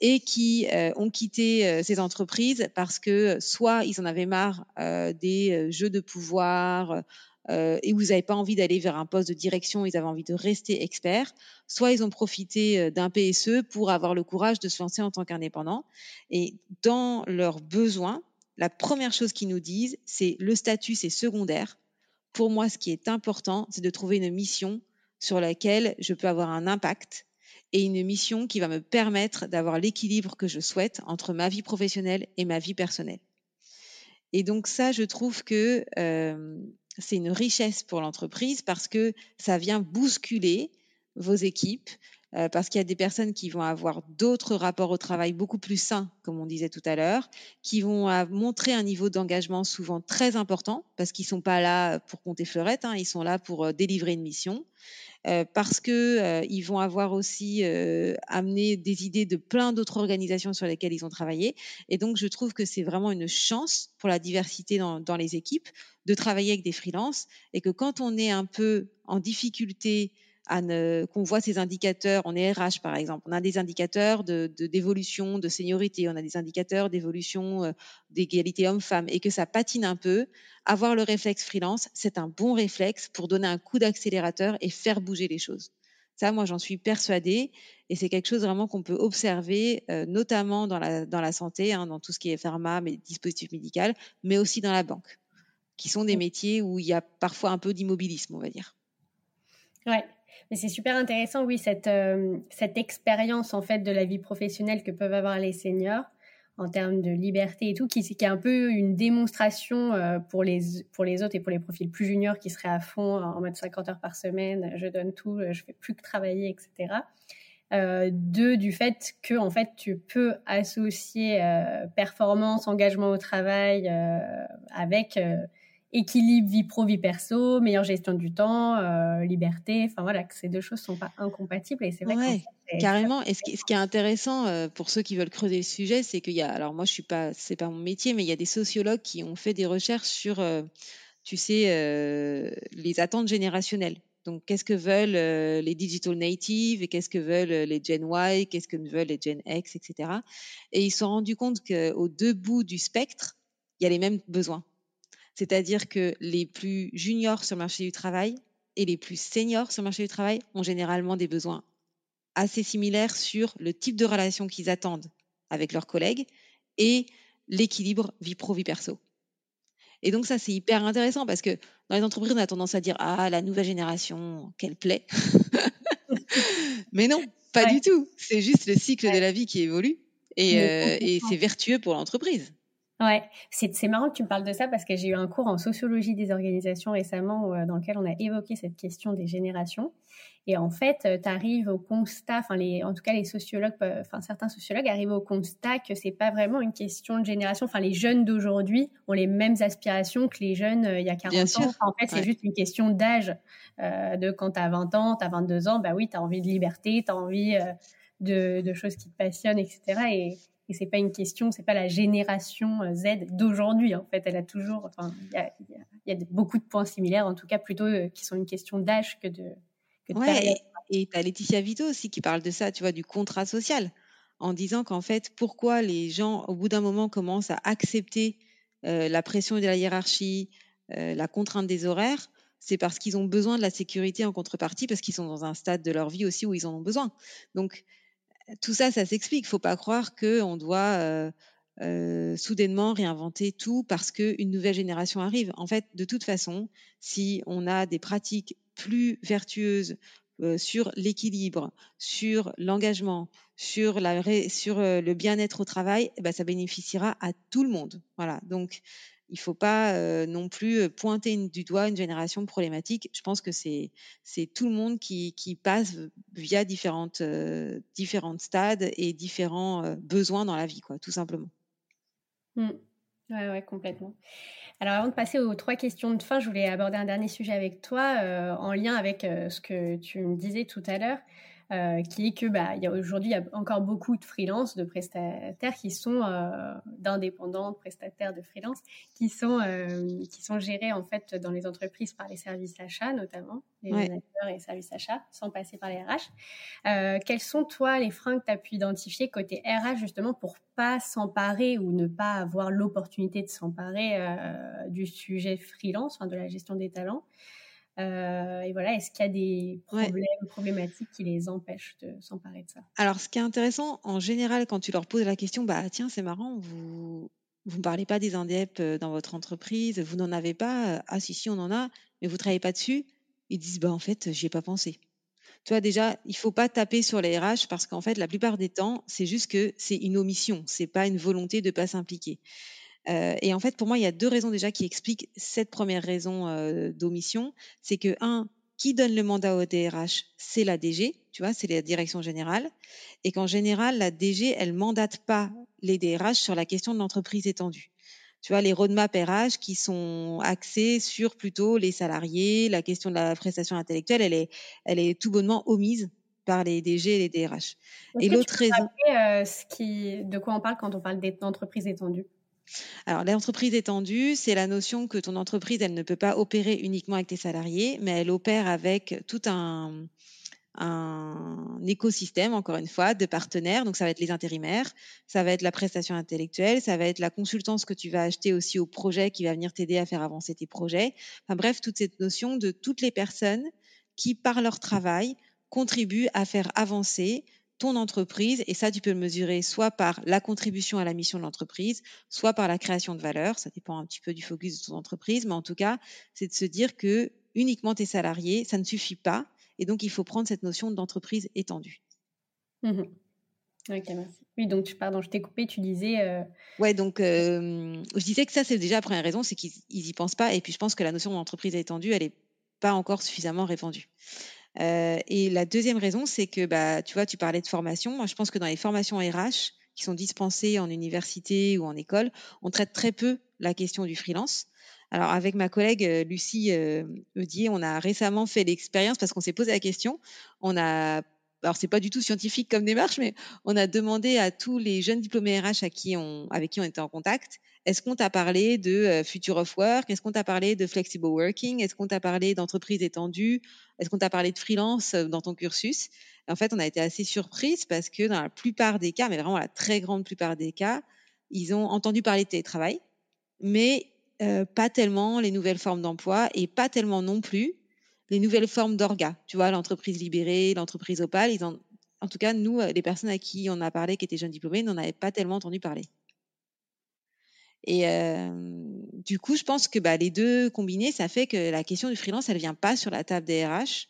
et qui euh, ont quitté euh, ces entreprises parce que soit ils en avaient marre euh, des jeux de pouvoir et vous n'avez pas envie d'aller vers un poste de direction, ils avaient envie de rester experts, soit ils ont profité d'un PSE pour avoir le courage de se lancer en tant qu'indépendant. Et dans leurs besoins, la première chose qu'ils nous disent, c'est le statut, c'est secondaire. Pour moi, ce qui est important, c'est de trouver une mission sur laquelle je peux avoir un impact et une mission qui va me permettre d'avoir l'équilibre que je souhaite entre ma vie professionnelle et ma vie personnelle. Et donc ça, je trouve que euh, c'est une richesse pour l'entreprise parce que ça vient bousculer vos équipes, euh, parce qu'il y a des personnes qui vont avoir d'autres rapports au travail beaucoup plus sains, comme on disait tout à l'heure, qui vont montrer un niveau d'engagement souvent très important, parce qu'ils ne sont pas là pour compter fleurette, hein, ils sont là pour euh, délivrer une mission. Euh, parce qu'ils vont avoir aussi amené des idées de plein d'autres organisations sur lesquelles ils ont travaillé. Et donc, je trouve que c'est vraiment une chance pour la diversité dans, dans les équipes de travailler avec des freelances et que quand on est un peu en difficulté qu'on voit ces indicateurs, on est RH par exemple, on a des indicateurs d'évolution, de, de, seniorité, on a des indicateurs d'évolution euh, d'égalité homme-femme. Et que ça patine un peu, avoir le réflexe freelance, c'est un bon réflexe pour donner un coup d'accélérateur et faire bouger les choses. Ça, moi, j'en suis persuadée. Et c'est quelque chose vraiment qu'on peut observer, euh, notamment dans la, dans la santé, hein, dans tout ce qui est pharma, mais dispositifs médicaux, mais aussi dans la banque, qui sont des métiers où il y a parfois un peu d'immobilisme, on va dire. Ouais, mais c'est super intéressant, oui, cette, euh, cette expérience en fait de la vie professionnelle que peuvent avoir les seniors en termes de liberté et tout, qui, est un peu une démonstration euh, pour, les, pour les autres et pour les profils plus juniors qui seraient à fond en mode 50 heures par semaine, je donne tout, je fais plus que travailler, etc. Euh, deux, du fait que en fait tu peux associer euh, performance, engagement au travail avec équilibre vie pro vie perso, meilleure gestion du temps, euh, liberté. Enfin voilà, que ces deux choses sont pas incompatibles et c'est vrai. Ouais, carrément. Et ce qui, est intéressant euh, pour ceux qui veulent creuser le sujet, c'est qu'il y a. Alors moi, je suis pas, c'est pas mon métier, mais il y a des sociologues qui ont fait des recherches sur, euh, tu sais, les attentes générationnelles. Donc, qu'est-ce que veulent les digital natives et qu'est-ce que veulent les Gen Y, qu'est-ce que veulent les Gen X, etc. Et ils se sont rendus compte qu'aux deux bouts du spectre, il y a les mêmes besoins. C'est-à-dire que les plus juniors sur le marché du travail et les plus seniors sur le marché du travail ont généralement des besoins assez similaires sur le type de relation qu'ils attendent avec leurs collègues et l'équilibre vie pro-vie perso. Et donc ça, c'est hyper intéressant parce que dans les entreprises, on a tendance à dire Ah, la nouvelle génération, qu'elle plaît. [laughs] Mais non, pas du tout. C'est juste le cycle de la vie qui évolue et, euh, et c'est vertueux pour l'entreprise. Ouais, c'est marrant que tu me parles de ça parce que j'ai eu un cours en sociologie des organisations récemment euh, dans lequel on a évoqué cette question des générations. Et en fait, euh, tu arrives au constat, enfin les, en tout cas les sociologues, enfin certains sociologues arrivent au constat que c'est pas vraiment une question de génération. Enfin les jeunes d'aujourd'hui ont les mêmes aspirations que les jeunes euh, il y a 40 ans. en fait, c'est juste une question d'âge. de quand tu as 20 ans, tu as 22 ans, bah oui, tu as envie de liberté, tu as envie de, de, choses qui te passionnent, etc. Et, et c'est pas une question, c'est pas la génération euh, Z d'aujourd'hui. En fait, elle a toujours, enfin, il y a, beaucoup de points similaires, en tout cas plutôt euh, qui sont une question d'âge que de. ouais, et tu as Laetitia Vito aussi qui parle de ça, tu vois, du contrat social, en disant qu'en fait, pourquoi les gens, au bout d'un moment, commencent à accepter euh, la pression de la hiérarchie, la contrainte des horaires, c'est parce qu'ils ont besoin de la sécurité en contrepartie, parce qu'ils sont dans un stade de leur vie aussi où ils en ont besoin. Donc, tout ça, ça s'explique. Il ne faut pas croire qu'on doit euh, euh, soudainement réinventer tout parce qu'une nouvelle génération arrive. En fait, de toute façon, si on a des pratiques plus vertueuses euh, sur l'équilibre, sur l'engagement, sur, le bien-être au travail, eh ben, ça bénéficiera à tout le monde. Voilà. Donc, il ne faut pas euh, non plus euh, pointer du doigt une génération problématique. Je pense que c'est tout le monde qui, passe via différentes, euh, différentes stades et différents besoins dans la vie, quoi, tout simplement. Mmh. Oui, ouais, complètement. Alors avant de passer aux trois questions de fin, je voulais aborder un dernier sujet avec toi en lien avec ce que tu me disais tout à l'heure. Euh, qui est que bah, y a aujourd'hui il y a encore beaucoup de freelances, de prestataires qui sont euh, d'indépendants, prestataires de freelance, qui sont euh, qui sont gérés en fait dans les entreprises par les services achats notamment, les managers et les services achats, sans passer par les RH. Euh, quels sont toi les freins que tu as pu identifier côté RH justement pour pas s'emparer ou ne pas avoir l'opportunité de s'emparer du sujet freelance, enfin, de la gestion des talents? Euh, et voilà, est-ce qu'il y a des problèmes, problématiques qui les empêchent de s'emparer de ça? Alors, ce qui est intéressant, en général, quand tu leur poses la question, bah tiens, c'est marrant, vous vous ne parlez pas des indep euh, dans votre entreprise, vous n'en avez pas, ah si si on en a, mais vous travaillez pas dessus. Ils disent bah en fait, j'y ai pas pensé. Tu vois déjà, il faut pas taper sur les RH parce qu'en fait, la plupart des temps, c'est juste que c'est une omission, c'est pas une volonté de pas s'impliquer. Euh, et en fait, pour moi, il y a deux raisons déjà qui expliquent cette première raison euh, d'omission. C'est que, un, qui donne le mandat au DRH C'est la DG, tu vois, c'est la direction générale. Et qu'en général, la DG, elle mandate pas les DRH sur la question de l'entreprise étendue. Tu vois, les roadmaps RH qui sont axés sur plutôt les salariés, la question de la prestation intellectuelle, elle est, elle est tout bonnement omise par les DG et les DRH. Et l'autre raison. Euh, ce qui, de quoi on parle quand on parle d'entreprise étendue? Alors, l'entreprise étendue, c'est la notion que ton entreprise, elle ne peut pas opérer uniquement avec tes salariés, mais elle opère avec tout un, un écosystème, encore une fois, de partenaires. Donc, ça va être les intérimaires, ça va être la prestation intellectuelle, ça va être la consultance que tu vas acheter aussi au projet qui va venir t'aider à faire avancer tes projets. Enfin, bref, toute cette notion de toutes les personnes qui, par leur travail, contribuent à faire avancer ton entreprise. Et ça, tu peux le mesurer soit par la contribution à la mission de l'entreprise, soit par la création de valeur. Ça dépend un petit peu du focus de ton entreprise. Mais en tout cas, c'est de se dire que uniquement tes salariés, ça ne suffit pas. Et donc, il faut prendre cette notion d'entreprise étendue. Mmh ok, merci. Oui, donc, pardon, je t'ai coupé, tu disais. Euh... Ouais, donc, euh, je disais que ça, c'est déjà la première raison, c'est qu'ils n'y pensent pas. Et puis, je pense que la notion d'entreprise étendue, elle n'est pas encore suffisamment répandue. Euh, et la deuxième raison, c'est que, bah, tu vois, tu parlais de formation. Moi, je pense que dans les formations RH qui sont dispensées en université ou en école, on traite très peu la question du freelance. Alors, avec ma collègue euh, Lucie euh, Eudier, on a récemment fait l'expérience parce qu'on s'est posé la question. On a alors c'est pas du tout scientifique comme démarche, mais on a demandé à tous les jeunes diplômés RH avec qui on était en contact, est-ce qu'on t'a parlé de euh, Future of Work? Est-ce qu'on t'a parlé de Flexible Working? Est-ce qu'on t'a parlé d'entreprise étendue Est-ce qu'on t'a parlé de freelance euh, dans ton cursus? En fait, on a été assez surprise parce que dans la plupart des cas, mais vraiment la très grande plupart des cas, ils ont entendu parler de télétravail, mais euh, pas tellement les nouvelles formes d'emploi et pas tellement non plus les nouvelles formes d'orga. Tu vois, l'entreprise libérée, l'entreprise opale, ils ont, en tout cas, nous, les personnes à qui on a parlé, qui étaient jeunes diplômés, n'en avaient pas tellement entendu parler. Et euh, du coup, je pense que bah, les deux combinés, ça fait que la question du freelance, elle vient pas sur la table des RH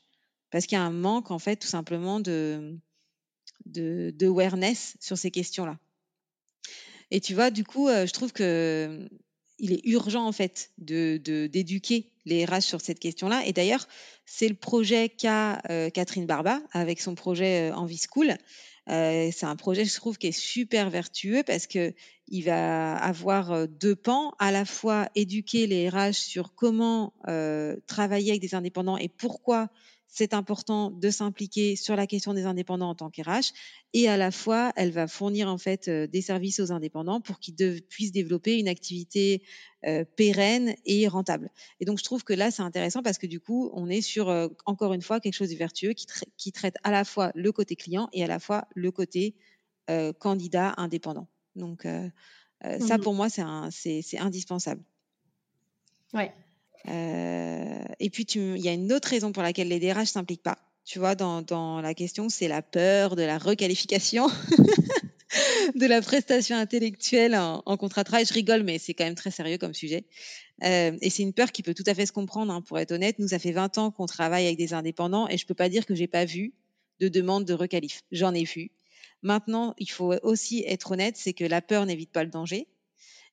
parce qu'il y a un manque, en fait, tout simplement de, de, de awareness sur ces questions-là. Et tu vois, du coup, euh, je trouve que il est urgent en fait de d'éduquer les RH sur cette question-là. Et d'ailleurs, c'est le projet qu'a euh, Catherine Barba avec son projet euh, Envie School. Euh, c'est un projet, je trouve, qui est super vertueux parce que il va avoir deux pans, à la fois éduquer les RH sur comment travailler avec des indépendants et pourquoi c'est important de s'impliquer sur la question des indépendants en tant qu'RH et à la fois elle va fournir en fait euh, des services aux indépendants pour qu'ils puissent développer une activité euh, pérenne et rentable. Et donc je trouve que là c'est intéressant parce que du coup on est sur euh, encore une fois quelque chose de vertueux qui, qui, traite à la fois le côté client et à la fois le côté candidat indépendant. Donc ça mmh pour moi c'est indispensable. Ouais. Euh, et puis, il y a une autre raison pour laquelle les DRH s'impliquent pas. Tu vois, dans, dans la question, c'est la peur de la requalification. [laughs] de la prestation intellectuelle en, en, contrat de travail. Je rigole, mais c'est quand même très sérieux comme sujet. Euh, et c'est une peur qui peut tout à fait se comprendre, hein, pour être honnête. Nous, ça fait 20 ans qu'on travaille avec des indépendants et je peux pas dire que j'ai pas vu de demande de requalif. J'en ai vu. Maintenant, il faut aussi être honnête, c'est que la peur n'évite pas le danger.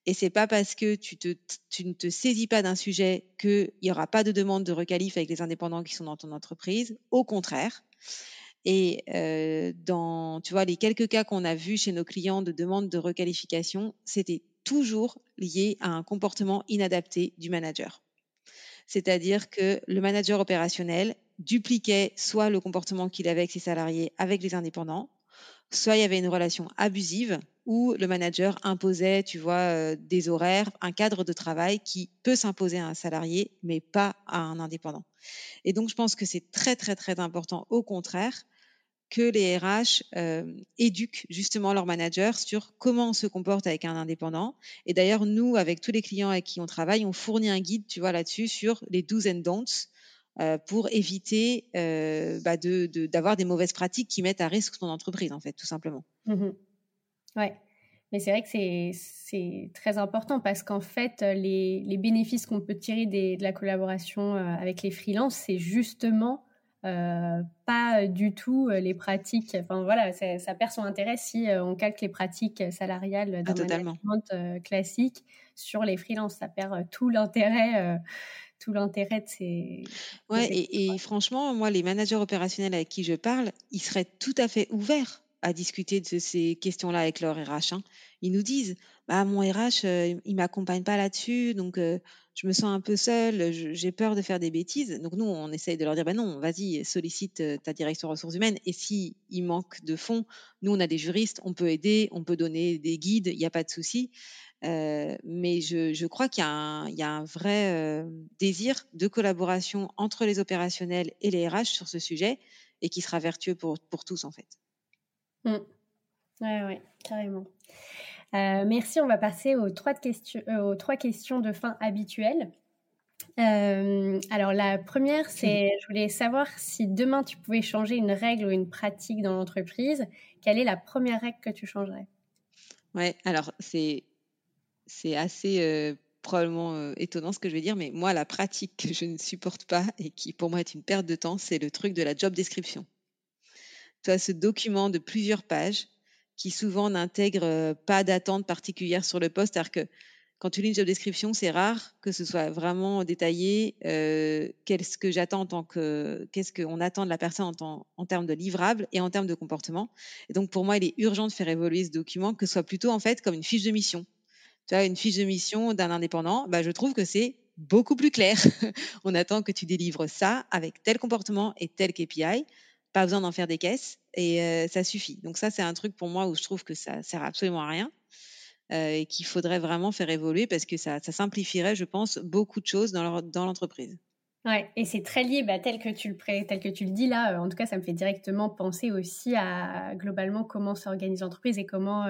Et c'est pas parce que tu, te, tu ne te saisis pas d'un sujet qu'il n'y aura pas de demande de requalif avec les indépendants qui sont dans ton entreprise. Au contraire. Et euh, dans, tu vois, les quelques cas qu'on a vus chez nos clients de demande de requalification, c'était toujours lié à un comportement inadapté du manager. C'est-à-dire que le manager opérationnel dupliquait soit le comportement qu'il avait avec ses salariés avec les indépendants, soit il y avait une relation abusive où le manager imposait, tu vois, euh, des horaires, un cadre de travail qui peut s'imposer à un salarié, mais pas à un indépendant. Et donc, je pense que c'est très, très, très important, au contraire, que les RH euh, éduquent justement leurs managers sur comment on se comporte avec un indépendant. Et d'ailleurs, nous, avec tous les clients avec qui on travaille, on fournit un guide, tu vois, là-dessus sur les do's and don'ts euh, pour éviter bah d'avoir des mauvaises pratiques qui mettent à risque ton entreprise, en fait, tout simplement. Mmh ouais. Mais c'est vrai que c'est très important parce qu'en fait, les, les bénéfices qu'on peut tirer des, de la collaboration euh, avec les freelances, c'est justement euh, pas du tout les pratiques. Enfin voilà, ça perd son intérêt si on calque les pratiques salariales d'un ah, management classique sur les freelances. Ça perd tout l'intérêt tout l'intérêt de ces. Ouais, et, franchement, moi, les managers opérationnels avec qui je parle, ils seraient tout à fait ouverts à discuter de ces questions-là avec leur RH. Hein. Ils nous disent, bah, mon RH, euh, il m'accompagne pas là-dessus, donc euh, je me sens un peu seule, j'ai peur de faire des bêtises. Donc nous, on essaye de leur dire, bah non, vas-y, sollicite euh, ta direction ressources humaines. Et si manque de fonds, nous, on a des juristes, on peut aider, on peut donner des guides, il n'y a pas de souci. mais je, crois qu'il y, a un vrai désir de collaboration entre les opérationnels et les RH sur ce sujet et qui sera vertueux pour tous en fait. Oui, mmh. Ouais, carrément. Euh, merci, on va passer aux trois, questions, euh, aux trois questions de fin habituelles. Euh, alors la première, c'est, je voulais savoir si demain tu pouvais changer une règle ou une pratique dans l'entreprise, quelle est la première règle que tu changerais? Ouais, alors c'est c'est assez probablement étonnant ce que je vais dire, mais moi la pratique que je ne supporte pas et qui pour moi est une perte de temps, c'est le truc de la job description. Tu as ce document de plusieurs pages qui souvent n'intègre pas d'attente particulière sur le poste. C'est-à-dire que quand tu lis une job description, c'est rare que ce soit vraiment détaillé. qu'est-ce que j'attends en tant que, qu'est-ce qu'on attend de la personne en, en, termes de livrable et en termes de comportement. Et donc pour moi, il est urgent de faire évoluer ce document, que ce soit plutôt en fait comme une fiche de mission. Tu as une fiche de mission d'un indépendant, bah, je trouve que c'est beaucoup plus clair. [laughs] On attend que tu délivres ça avec tel comportement et tel KPI. Pas besoin d'en faire des caisses et ça suffit. Donc ça, c'est un truc pour moi où je trouve que ça sert absolument à rien et qu'il faudrait vraiment faire évoluer parce que ça, simplifierait, je pense, beaucoup de choses dans l'entreprise. Ouais, et c'est très lié, bah, tel que tu le tel que tu le dis là. en tout cas, ça me fait directement penser aussi à globalement comment s'organise l'entreprise et comment,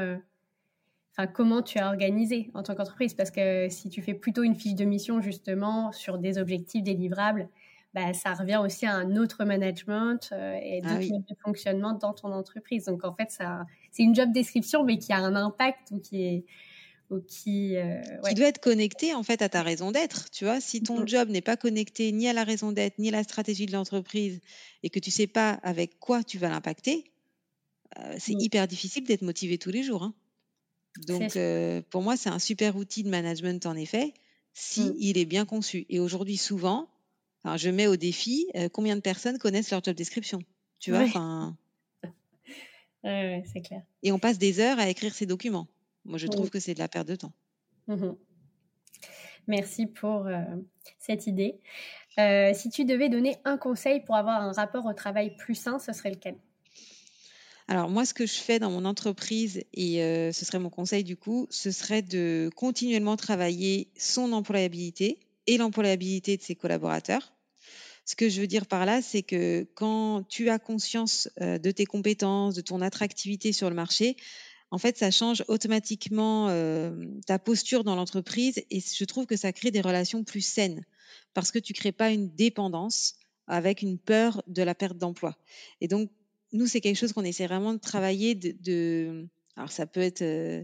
comment tu as organisé en tant qu'entreprise. Parce que si tu fais plutôt une fiche de mission justement sur des objectifs délivrables bah, ça revient aussi à un autre management euh, et ah d'autres de fonctionnement dans ton entreprise. Donc en fait, ça, c'est une job description, mais qui a un impact ou qui est ou qui, euh, qui doit être connecté en fait à ta raison d'être. Tu vois, si ton mm-hmm. job n'est pas connecté ni à la raison d'être ni à la stratégie de l'entreprise et que tu sais pas avec quoi tu vas l'impacter, euh, c'est mm. hyper difficile d'être motivé tous les jours. Hein. Donc pour moi, c'est un super outil de management en effet si mm. il est bien conçu. Et aujourd'hui, souvent, je mets au défi euh, combien de personnes connaissent leur job description. Tu vois, enfin. [laughs] c'est clair. Et on passe des heures à écrire ces documents. Moi, je trouve que c'est de la perte de temps. Mmh Merci pour euh, cette idée. Euh, si tu devais donner un conseil pour avoir un rapport au travail plus sain, ce serait lequel? Alors moi, ce que je fais dans mon entreprise, et ce serait mon conseil du coup, ce serait de continuellement travailler son employabilité et l'employabilité de ses collaborateurs. Ce que je veux dire par là, c'est que quand tu as conscience euh, de tes compétences, de ton attractivité sur le marché, en fait, ça change automatiquement euh, ta posture dans l'entreprise et je trouve que ça crée des relations plus saines parce que tu crées pas une dépendance avec une peur de la perte d'emploi. Et donc, nous, c'est quelque chose qu'on essaie vraiment de travailler. De, alors, ça peut être euh,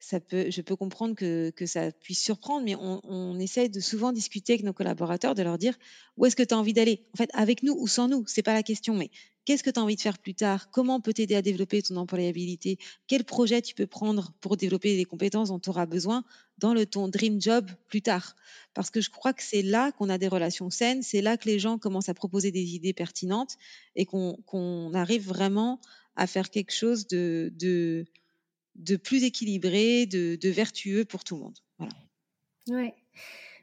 ça peut, je peux comprendre que, que ça puisse surprendre, mais on, on essaie de souvent discuter avec nos collaborateurs, de leur dire où est-ce que tu as envie d'aller? En fait, avec nous ou sans nous, c'est pas la question, mais qu'est-ce que tu as envie de faire plus tard? Comment on peut t'aider à développer ton employabilité? Quel projet tu peux prendre pour développer les compétences dont tu auras besoin dans le ton dream job plus tard? Parce que je crois que c'est là qu'on a des relations saines, c'est là que les gens commencent à proposer des idées pertinentes et qu'on arrive vraiment à faire quelque chose de, de de plus équilibré, de, vertueux pour tout le monde. Voilà. Ouais.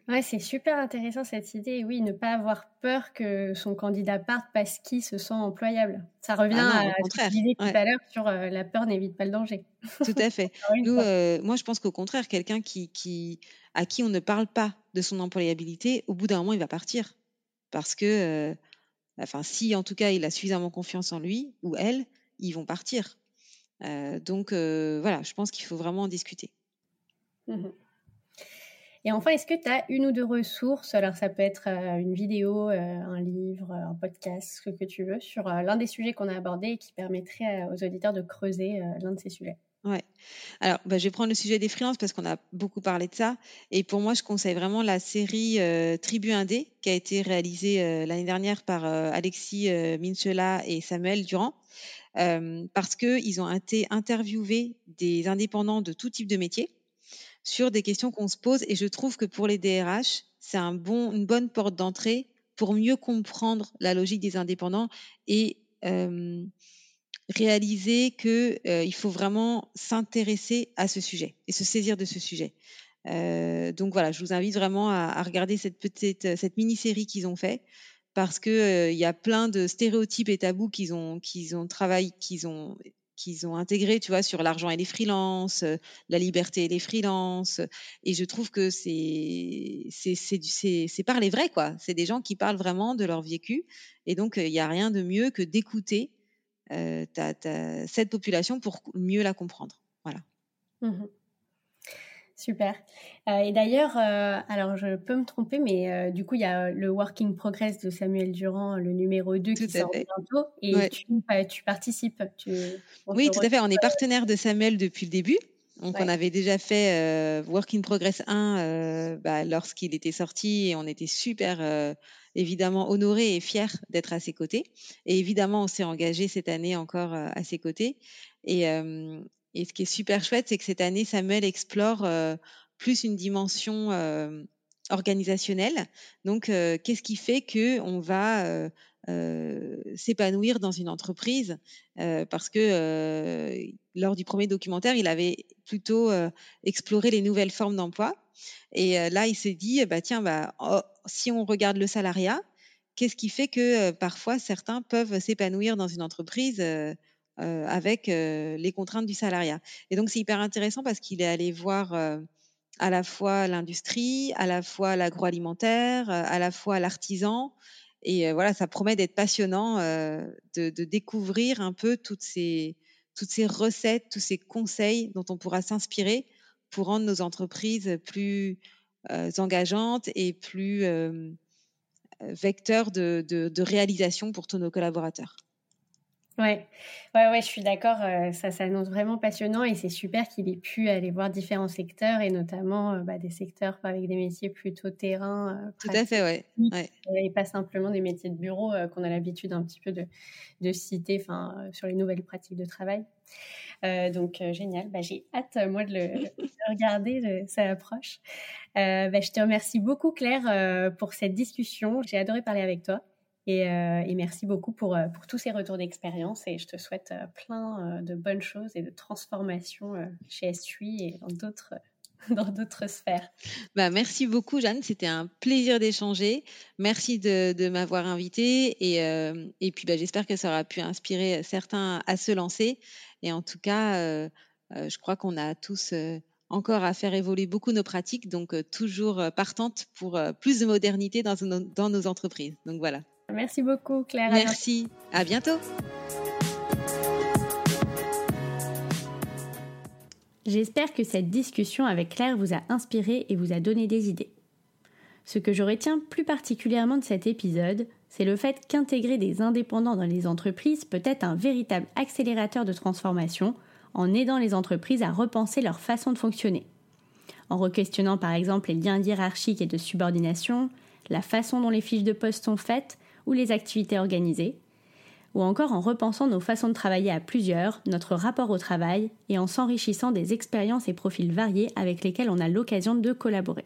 Ouais, c'est super intéressant cette idée. Oui, ne pas avoir peur que son candidat parte parce qu'il se sent employable. Ça revient ah à ce que disais tout à l'heure sur euh, la peur n'évite pas le danger. Tout à fait. [laughs] Euh, moi, je pense qu'au contraire, quelqu'un qui, qui, à qui on ne parle pas de son employabilité, au bout d'un moment, il va partir. Parce que, euh, enfin, si en tout cas il a suffisamment confiance en lui ou elle, ils vont partir. Euh, donc euh, voilà, je pense qu'il faut vraiment en discuter. Mmh Et enfin, est-ce que tu as une ou deux ressources? Alors, ça peut être euh, une vidéo, un livre, un podcast, ce que tu veux, sur l'un des sujets qu'on a abordés et qui permettrait aux auditeurs de creuser l'un de ces sujets. Ouais. Alors, bah, je vais prendre le sujet des freelances parce qu'on a beaucoup parlé de ça. Et pour moi, je conseille vraiment la série Tribu Indé qui a été réalisée l'année dernière par Alexis Minchela et Samuel Durand parce qu'ils ont été interviewés des indépendants de tout type de métier sur des questions qu'on se pose. Et je trouve que pour les DRH, c'est un bon, une bonne porte d'entrée pour mieux comprendre la logique des indépendants et réaliser qu'il il faut vraiment s'intéresser à ce sujet et se saisir de ce sujet. donc voilà, je vous invite vraiment à, regarder cette petite, cette mini-série qu'ils ont fait parce que il y a plein de stéréotypes et tabous qu'ils ont, qu'ils ont travaillé, qu'ils ont qu'ils ont intégré, tu vois, sur l'argent et les freelances, la liberté et les freelances. Et je trouve que c'est c'est par les vrais, quoi. C'est des gens qui parlent vraiment de leur vécu. Et donc, il n'y a rien de mieux que d'écouter cette population pour mieux la comprendre. Voilà. Mmh Super. Euh, et d'ailleurs, euh, alors je peux me tromper, mais euh, du coup, il y a le Working Progress de Samuel Durand, le numéro 2 qui sort bientôt, et tu, participes. oui, tout à fait. On est partenaire de Samuel depuis le début. Donc, on avait déjà fait Working Progress 1 bah, lorsqu'il était sorti et on était super, évidemment, honorés et fiers d'être à ses côtés. Et évidemment, on s'est engagé cette année encore à ses côtés. Et, et ce qui est super chouette, c'est que cette année, Samuel explore euh, plus une dimension euh, organisationnelle. Donc, euh, qu'est-ce qui fait que on va s'épanouir dans une entreprise Parce que lors du premier documentaire, il avait plutôt exploré les nouvelles formes d'emploi. Et là, il s'est dit, bah tiens, bah, oh, si on regarde le salariat, qu'est-ce qui fait que parfois certains peuvent s'épanouir dans une entreprise euh, avec euh, les contraintes du salariat. Et donc, c'est hyper intéressant parce qu'il est allé voir euh, à la fois l'industrie, à la fois l'agroalimentaire, à la fois l'artisan. Et voilà, ça promet d'être passionnant de, de, découvrir un peu toutes ces, recettes, tous ces conseils dont on pourra s'inspirer pour rendre nos entreprises plus engageantes et plus vecteurs de réalisation pour tous nos collaborateurs. Ouais, ouais, ouais, je suis d'accord. Euh, ça s'annonce vraiment passionnant et c'est super qu'il ait pu aller voir différents secteurs et notamment euh, bah, des secteurs avec des métiers plutôt terrain. Euh, Tout à fait, ouais. ouais. Et pas simplement des métiers de bureau qu'on a l'habitude un petit peu de, de citer sur les nouvelles pratiques de travail. donc génial, bah, j'ai hâte moi de le, regarder, ça approche. Bah, je te remercie beaucoup Claire pour cette discussion. J'ai adoré parler avec toi. Euh, et, merci beaucoup pour, euh, pour tous ces retours d'expérience et je te souhaite euh, plein de bonnes choses et de transformations chez S3 et [laughs] dans d'autres sphères. Bah, merci beaucoup, Jeanne. C'était un plaisir d'échanger. Merci de, m'avoir invité. Et, puis, bah, j'espère que ça aura pu inspirer certains à se lancer. Et en tout cas, je crois qu'on a tous encore à faire évoluer beaucoup nos pratiques. Donc, toujours partante pour plus de modernité dans nos entreprises. Donc, voilà. Merci beaucoup, Claire. Merci. À bientôt. J'espère que cette discussion avec Claire vous a inspiré et vous a donné des idées. Ce que je retiens plus particulièrement de cet épisode, c'est le fait qu'intégrer des indépendants dans les entreprises peut être un véritable accélérateur de transformation en aidant les entreprises à repenser leur façon de fonctionner. En requestionnant par exemple les liens hiérarchiques et de subordination, la façon dont les fiches de poste sont faites ou les activités organisées, ou encore en repensant nos façons de travailler à plusieurs, notre rapport au travail, et en s'enrichissant des expériences et profils variés avec lesquels on a l'occasion de collaborer.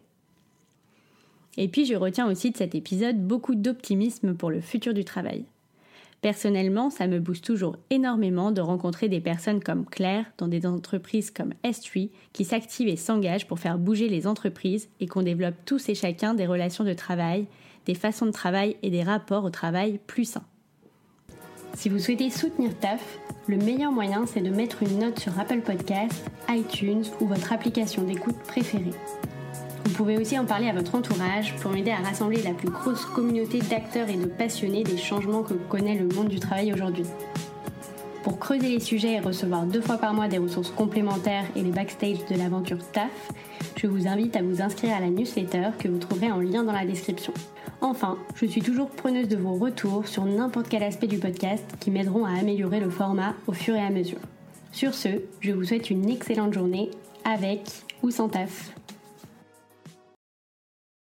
Et puis je retiens aussi de cet épisode beaucoup d'optimisme pour le futur du travail. Personnellement, ça me booste toujours énormément de rencontrer des personnes comme Claire dans des entreprises comme S3 qui s'activent et s'engagent pour faire bouger les entreprises et qu'on développe tous et chacun des relations de travail des façons de travail et des rapports au travail plus sains. Si vous souhaitez soutenir TAF, le meilleur moyen c'est de mettre une note sur Apple Podcasts, iTunes ou votre application d'écoute préférée. Vous pouvez aussi en parler à votre entourage pour m'aider à rassembler la plus grosse communauté d'acteurs et de passionnés des changements que connaît le monde du travail aujourd'hui. Pour creuser les sujets et recevoir deux fois par mois des ressources complémentaires et les backstage de l'aventure TAF, je vous invite à vous inscrire à la newsletter que vous trouverez en lien dans la description. Enfin, je suis toujours preneuse de vos retours sur n'importe quel aspect du podcast qui m'aideront à améliorer le format au fur et à mesure. Sur ce, je vous souhaite une excellente journée avec ou sans taf.